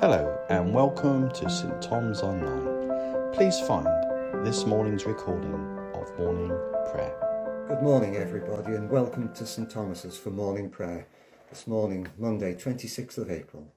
Hello and welcome to St Tom's Online. Please find this morning's recording of morning prayer. Good morning, everybody, and welcome to St Thomas's for morning prayer. This morning, Monday, 26th of April.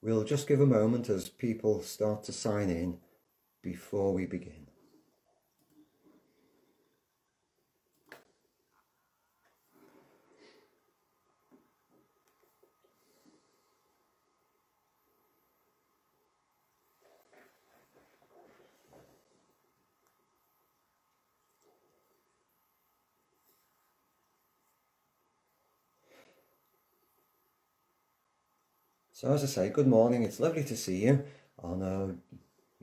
We'll just give a moment as people start to sign in before we begin. So as I say, good morning. It's lovely to see you oh, on a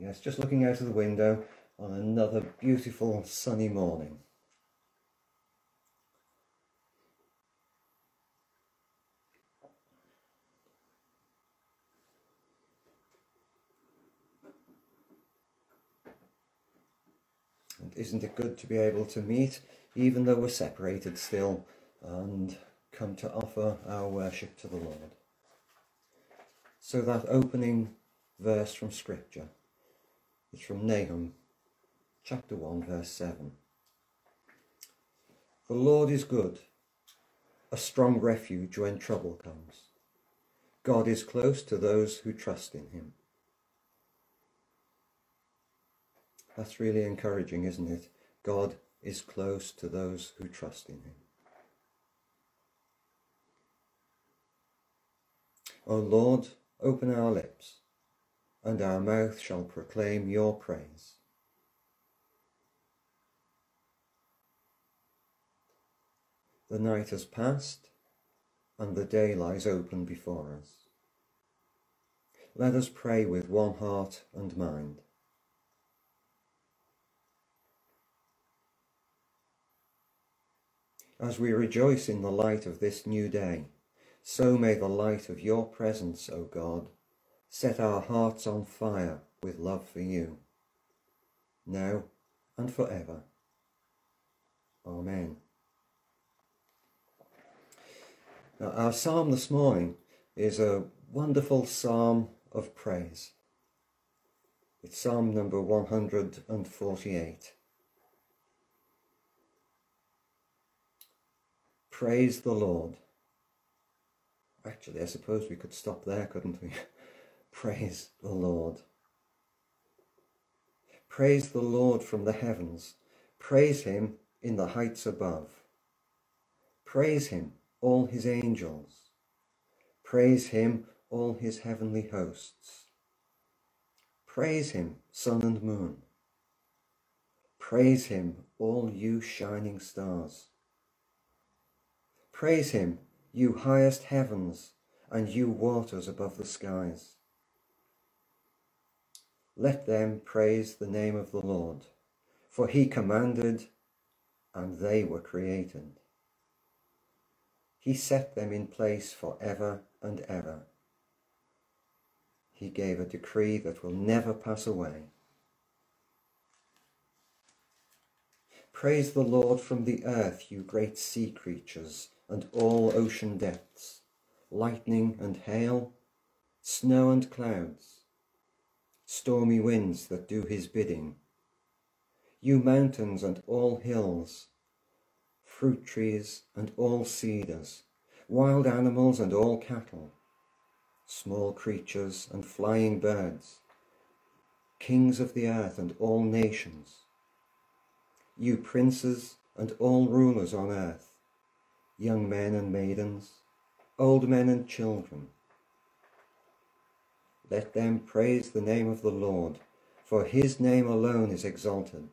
yes, just looking out of the window on another beautiful sunny morning. And isn't it good to be able to meet, even though we're separated still, and come to offer our worship to the Lord? So that opening verse from Scripture is from Nahum chapter 1, verse 7. The Lord is good, a strong refuge when trouble comes. God is close to those who trust in him. That's really encouraging, isn't it? God is close to those who trust in him. O Lord, Open our lips, and our mouth shall proclaim your praise. The night has passed, and the day lies open before us. Let us pray with one heart and mind. As we rejoice in the light of this new day, so may the light of your presence, O God, set our hearts on fire with love for you, now and forever. Amen. Now, our psalm this morning is a wonderful psalm of praise. It's Psalm number 148. Praise the Lord. Actually, I suppose we could stop there, couldn't we? Praise the Lord. Praise the Lord from the heavens. Praise him in the heights above. Praise him, all his angels. Praise him, all his heavenly hosts. Praise him, sun and moon. Praise him, all you shining stars. Praise him, you highest heavens, and you waters above the skies. Let them praise the name of the Lord, for he commanded, and they were created. He set them in place for ever and ever. He gave a decree that will never pass away. Praise the Lord from the earth, you great sea creatures and all ocean depths, lightning and hail, snow and clouds, stormy winds that do his bidding, you mountains and all hills, fruit trees and all cedars, wild animals and all cattle, small creatures and flying birds, kings of the earth and all nations, you princes and all rulers on earth, young men and maidens, old men and children. Let them praise the name of the Lord, for his name alone is exalted.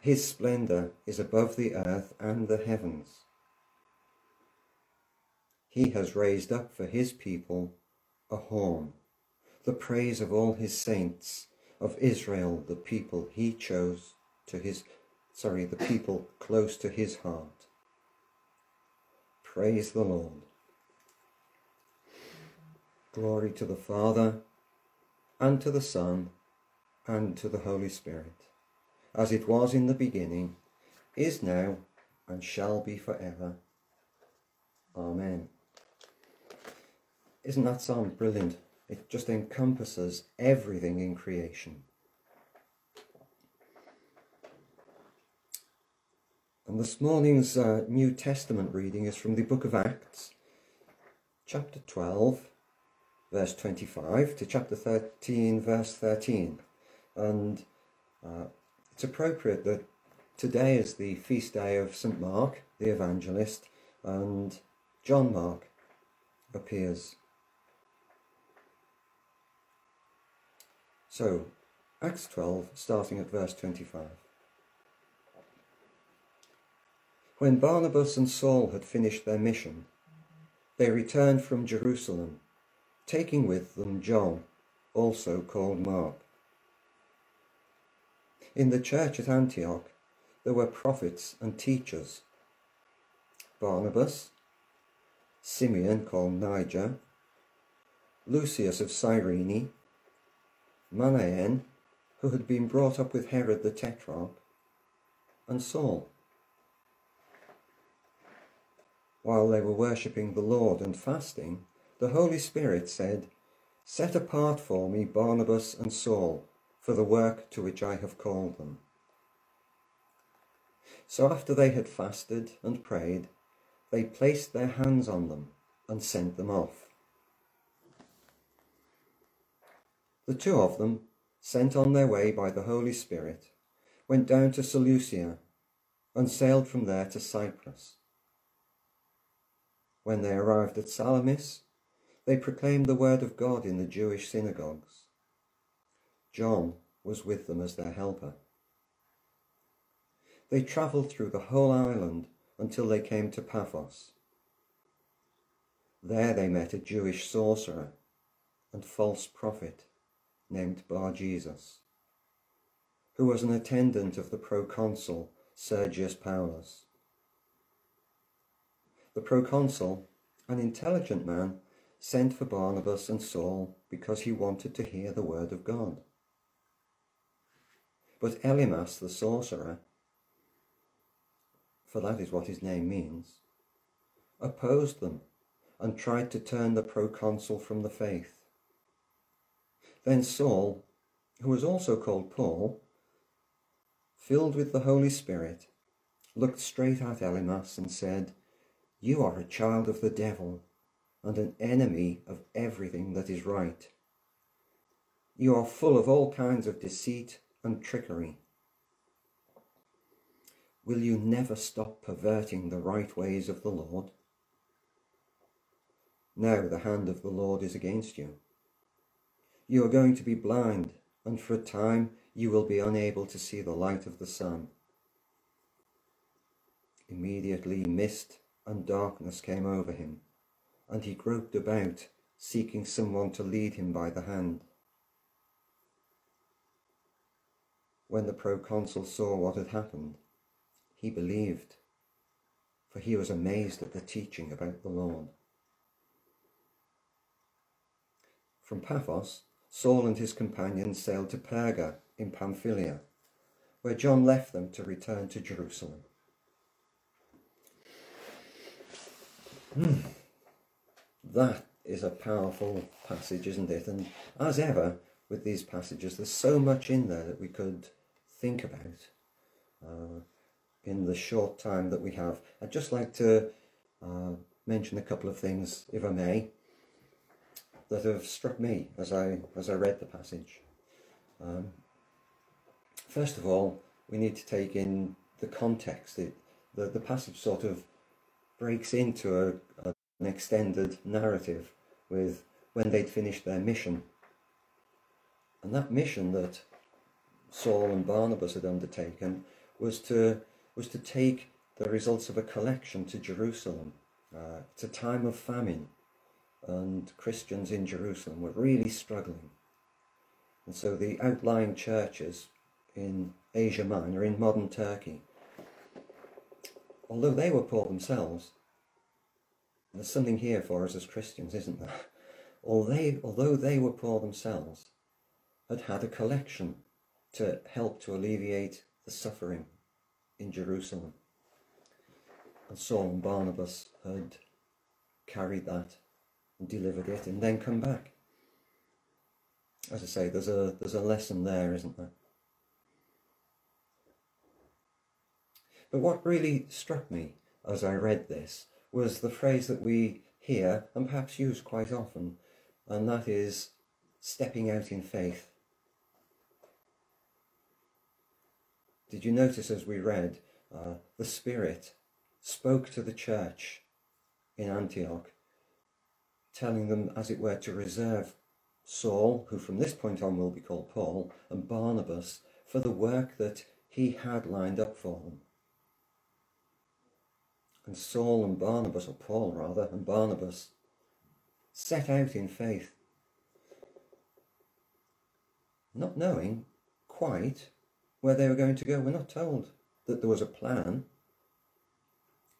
His splendour is above the earth and the heavens. He has raised up for his people a horn, the praise of all his saints, of Israel, the people he chose to his, sorry, the people close to his heart. Praise the Lord. Glory to the Father, and to the Son, and to the Holy Spirit, as it was in the beginning, is now, and shall be forever. Amen. Isn't that psalm brilliant? It just encompasses everything in creation. And this morning's uh, New Testament reading is from the book of Acts, chapter 12, verse 25, to chapter 13, verse 13. And uh, it's appropriate that today is the feast day of St. Mark, the evangelist, and John Mark appears. So, Acts 12, starting at verse 25. When Barnabas and Saul had finished their mission, they returned from Jerusalem, taking with them John, also called Mark. In the church at Antioch, there were prophets and teachers Barnabas, Simeon called Niger, Lucius of Cyrene, Manaen, who had been brought up with Herod the Tetrarch, and Saul. While they were worshipping the Lord and fasting, the Holy Spirit said, Set apart for me Barnabas and Saul for the work to which I have called them. So after they had fasted and prayed, they placed their hands on them and sent them off. The two of them, sent on their way by the Holy Spirit, went down to Seleucia and sailed from there to Cyprus. When they arrived at Salamis, they proclaimed the word of God in the Jewish synagogues. John was with them as their helper. They travelled through the whole island until they came to Paphos. There they met a Jewish sorcerer and false prophet named Bar Jesus, who was an attendant of the proconsul Sergius Paulus. The proconsul, an intelligent man, sent for Barnabas and Saul because he wanted to hear the word of God. But Elymas the sorcerer, for that is what his name means, opposed them and tried to turn the proconsul from the faith. Then Saul, who was also called Paul, filled with the Holy Spirit, looked straight at Elymas and said, you are a child of the devil and an enemy of everything that is right. You are full of all kinds of deceit and trickery. Will you never stop perverting the right ways of the Lord? Now the hand of the Lord is against you. You are going to be blind, and for a time you will be unable to see the light of the sun. Immediately mist and darkness came over him, and he groped about, seeking someone to lead him by the hand. When the proconsul saw what had happened, he believed, for he was amazed at the teaching about the Lord. From Paphos, Saul and his companions sailed to Perga in Pamphylia, where John left them to return to Jerusalem. Hmm. That is a powerful passage, isn't it? And as ever with these passages, there's so much in there that we could think about uh, in the short time that we have. I'd just like to uh, mention a couple of things, if I may, that have struck me as I as I read the passage. Um, first of all, we need to take in the context. It, the, the passage sort of breaks into a, a, an extended narrative with when they'd finished their mission. And that mission that Saul and Barnabas had undertaken was to, was to take the results of a collection to Jerusalem. Uh, it's a time of famine, and Christians in Jerusalem were really struggling. And so the outlying churches in Asia Minor, in modern Turkey, although they were poor themselves, there's something here for us as Christians, isn't there? Although they, although they were poor themselves, had had a collection to help to alleviate the suffering in Jerusalem. And Saul and Barnabas had carried that and delivered it and then come back. As I say, there's a there's a lesson there, isn't there? But what really struck me as I read this was the phrase that we hear and perhaps use quite often, and that is stepping out in faith. Did you notice as we read, uh, the Spirit spoke to the church in Antioch, telling them, as it were, to reserve Saul, who from this point on will be called Paul, and Barnabas for the work that he had lined up for them. And Saul and Barnabas, or Paul rather, and Barnabas set out in faith, not knowing quite where they were going to go. We're not told that there was a plan.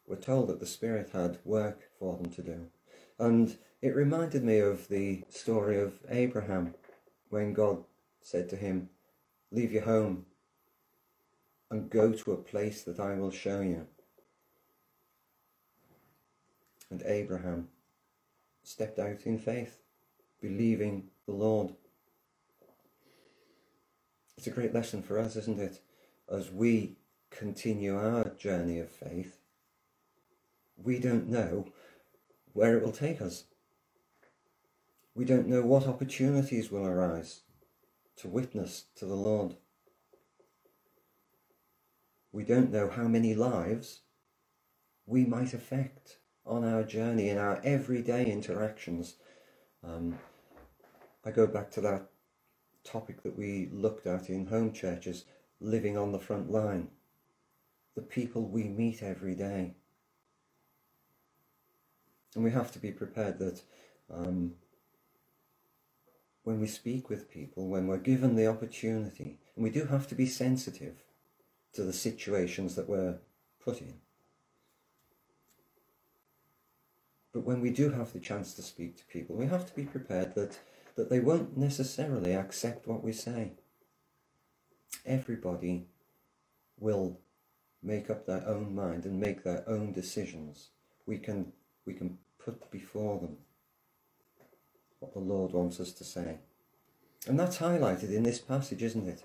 We're told that the Spirit had work for them to do. And it reminded me of the story of Abraham when God said to him, Leave your home and go to a place that I will show you. And Abraham stepped out in faith, believing the Lord. It's a great lesson for us, isn't it? As we continue our journey of faith, we don't know where it will take us. We don't know what opportunities will arise to witness to the Lord. We don't know how many lives we might affect on our journey in our everyday interactions. Um, I go back to that topic that we looked at in home churches living on the front line, the people we meet every day. And we have to be prepared that um, when we speak with people, when we're given the opportunity, and we do have to be sensitive to the situations that we're put in. But when we do have the chance to speak to people, we have to be prepared that, that they won't necessarily accept what we say. Everybody will make up their own mind and make their own decisions. We can, we can put before them what the Lord wants us to say. And that's highlighted in this passage, isn't it?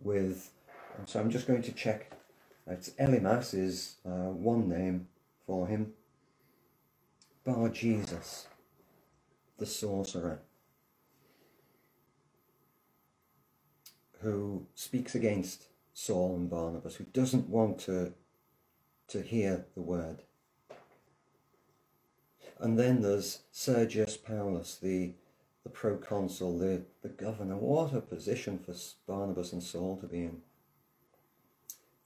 With, so I'm just going to check. It's Elymas is uh, one name for him. Bar Jesus, the sorcerer, who speaks against Saul and Barnabas, who doesn't want to, to hear the word. And then there's Sergius Paulus, the, the proconsul, the, the governor. What a position for Barnabas and Saul to be in.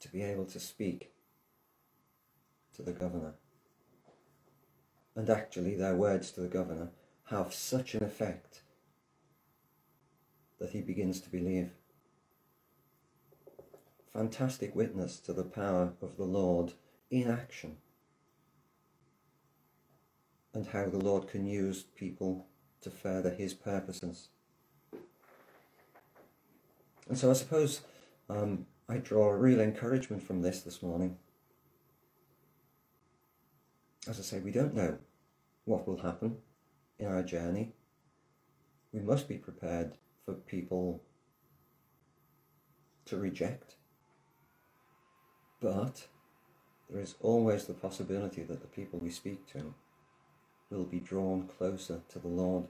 To be able to speak to the governor. And actually, their words to the governor have such an effect that he begins to believe. Fantastic witness to the power of the Lord in action and how the Lord can use people to further his purposes. And so I suppose um, I draw real encouragement from this this morning. As I say, we don't know what will happen in our journey. We must be prepared for people to reject. But there is always the possibility that the people we speak to will be drawn closer to the Lord.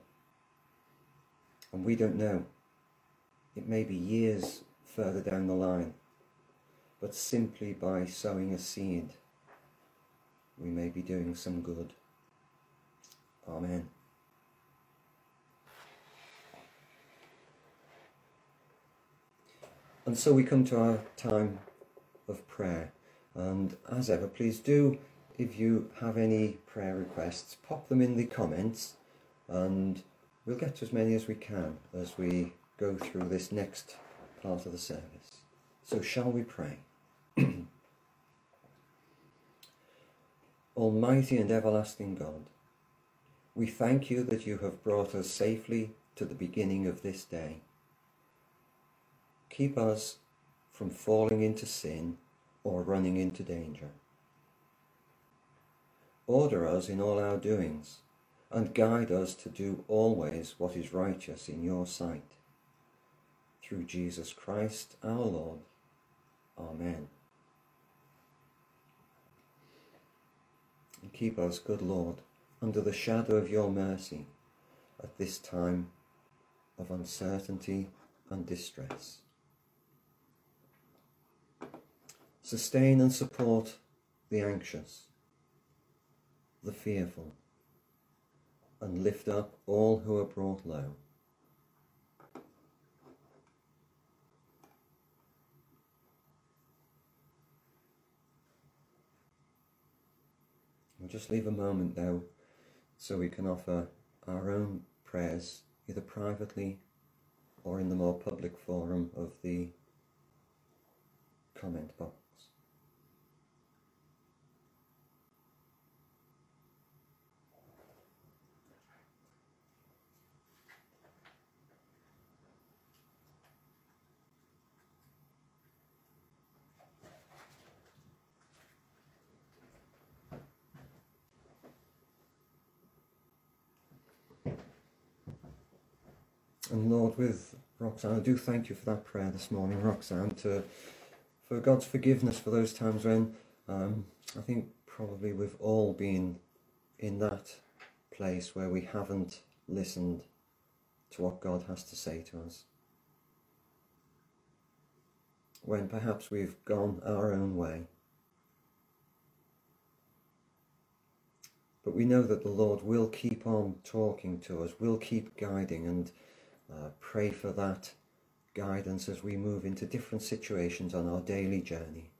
And we don't know. It may be years further down the line, but simply by sowing a seed, we may be doing some good. Amen. And so we come to our time of prayer. And as ever, please do if you have any prayer requests, pop them in the comments and we'll get to as many as we can as we go through this next part of the service. So, shall we pray? Almighty and everlasting God, we thank you that you have brought us safely to the beginning of this day. Keep us from falling into sin or running into danger. Order us in all our doings, and guide us to do always what is righteous in your sight. Through Jesus Christ our Lord. Amen. And keep us, good Lord, under the shadow of your mercy at this time of uncertainty and distress. Sustain and support the anxious, the fearful, and lift up all who are brought low. Just leave a moment though so we can offer our own prayers either privately or in the more public forum of the comment box. Lord, with Roxanne, I do thank you for that prayer this morning, Roxanne, to for God's forgiveness for those times when um, I think probably we've all been in that place where we haven't listened to what God has to say to us. When perhaps we've gone our own way. But we know that the Lord will keep on talking to us, will keep guiding and uh, pray for that guidance as we move into different situations on our daily journey.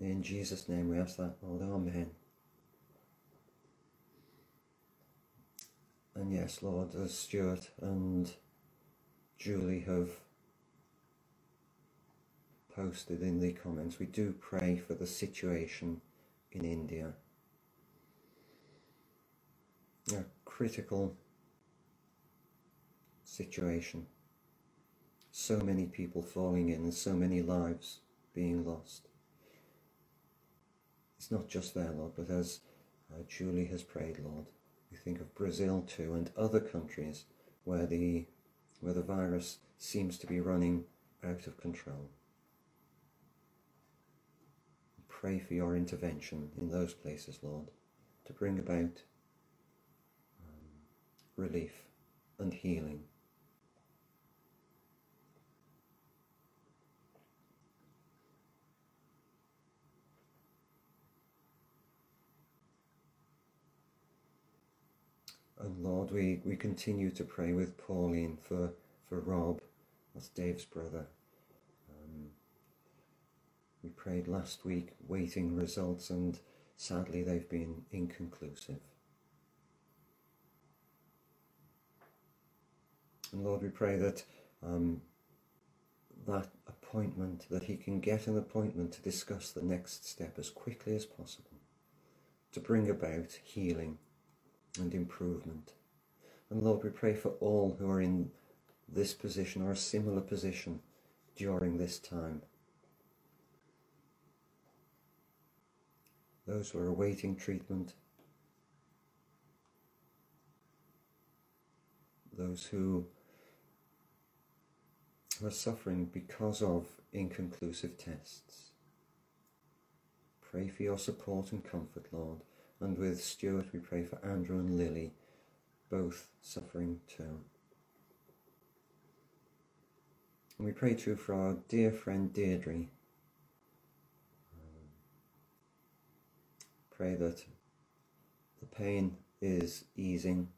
In Jesus' name we ask that, Lord. Amen. And yes, Lord, as Stuart and Julie have posted in the comments, we do pray for the situation in India. A critical situation. So many people falling in and so many lives being lost. It's not just there, Lord, but as uh, Julie has prayed, Lord, we think of Brazil too and other countries where the, where the virus seems to be running out of control. Pray for your intervention in those places, Lord, to bring about um, relief and healing. And Lord, we, we continue to pray with Pauline for, for Rob, that's Dave's brother. Um, we prayed last week, waiting results, and sadly they've been inconclusive. And Lord, we pray that um, that appointment, that he can get an appointment to discuss the next step as quickly as possible, to bring about healing and improvement. And Lord, we pray for all who are in this position or a similar position during this time. Those who are awaiting treatment, those who are suffering because of inconclusive tests. Pray for your support and comfort, Lord. And with Stuart, we pray for Andrew and Lily, both suffering too. And we pray too for our dear friend Deirdre. Pray that the pain is easing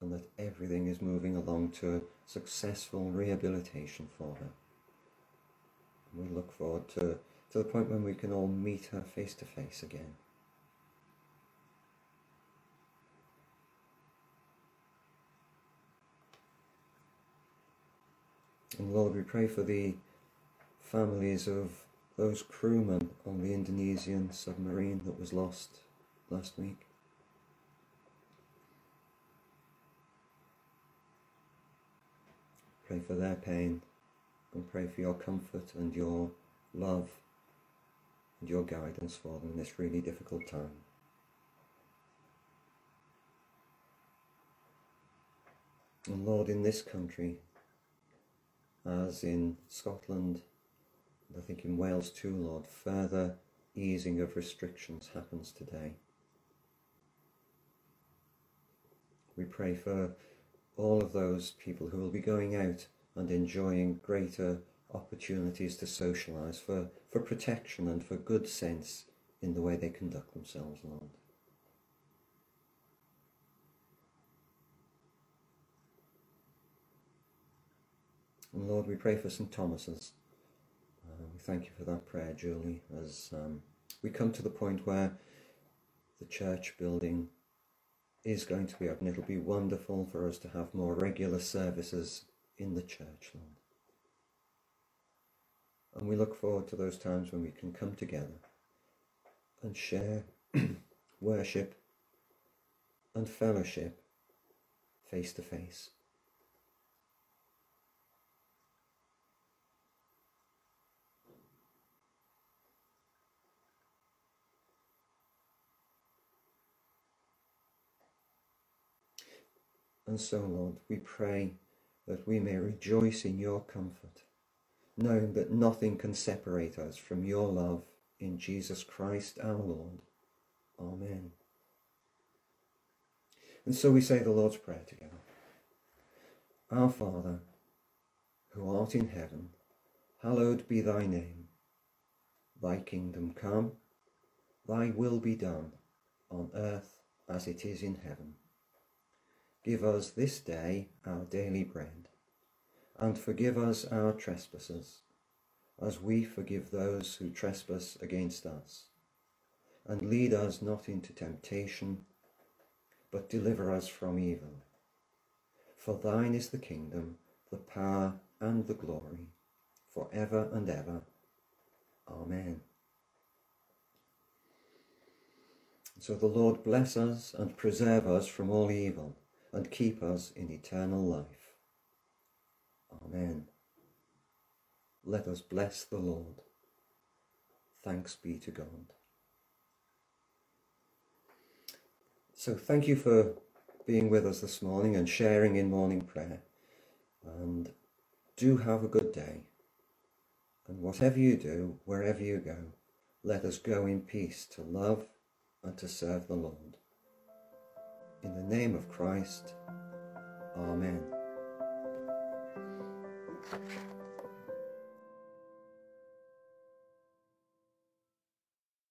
and that everything is moving along to a successful rehabilitation for her. And we look forward to to the point when we can all meet her face to face again. And Lord, we pray for the families of those crewmen on the Indonesian submarine that was lost last week. Pray for their pain and pray for your comfort and your love and your guidance, for them in this really difficult time. And Lord, in this country, as in Scotland, and I think in Wales too, Lord, further easing of restrictions happens today. We pray for all of those people who will be going out and enjoying greater opportunities to socialise, for for protection and for good sense in the way they conduct themselves, Lord. And Lord, we pray for St. Thomas's. Uh, we thank you for that prayer, Julie, as um, we come to the point where the church building is going to be open. It'll be wonderful for us to have more regular services in the church, Lord. And we look forward to those times when we can come together and share worship and fellowship face to face. And so, Lord, we pray that we may rejoice in your comfort, knowing that nothing can separate us from your love in Jesus Christ our Lord. Amen. And so we say the Lord's Prayer together. Our Father, who art in heaven, hallowed be thy name. Thy kingdom come, thy will be done, on earth as it is in heaven. Give us this day our daily bread, and forgive us our trespasses, as we forgive those who trespass against us. And lead us not into temptation, but deliver us from evil. For thine is the kingdom, the power, and the glory, for ever and ever. Amen. So the Lord bless us and preserve us from all evil and keep us in eternal life. Amen. Let us bless the Lord. Thanks be to God. So, thank you for being with us this morning and sharing in morning prayer. And do have a good day. And whatever you do, wherever you go, let us go in peace to love and to serve the Lord. In the name of Christ, Amen. Thank you.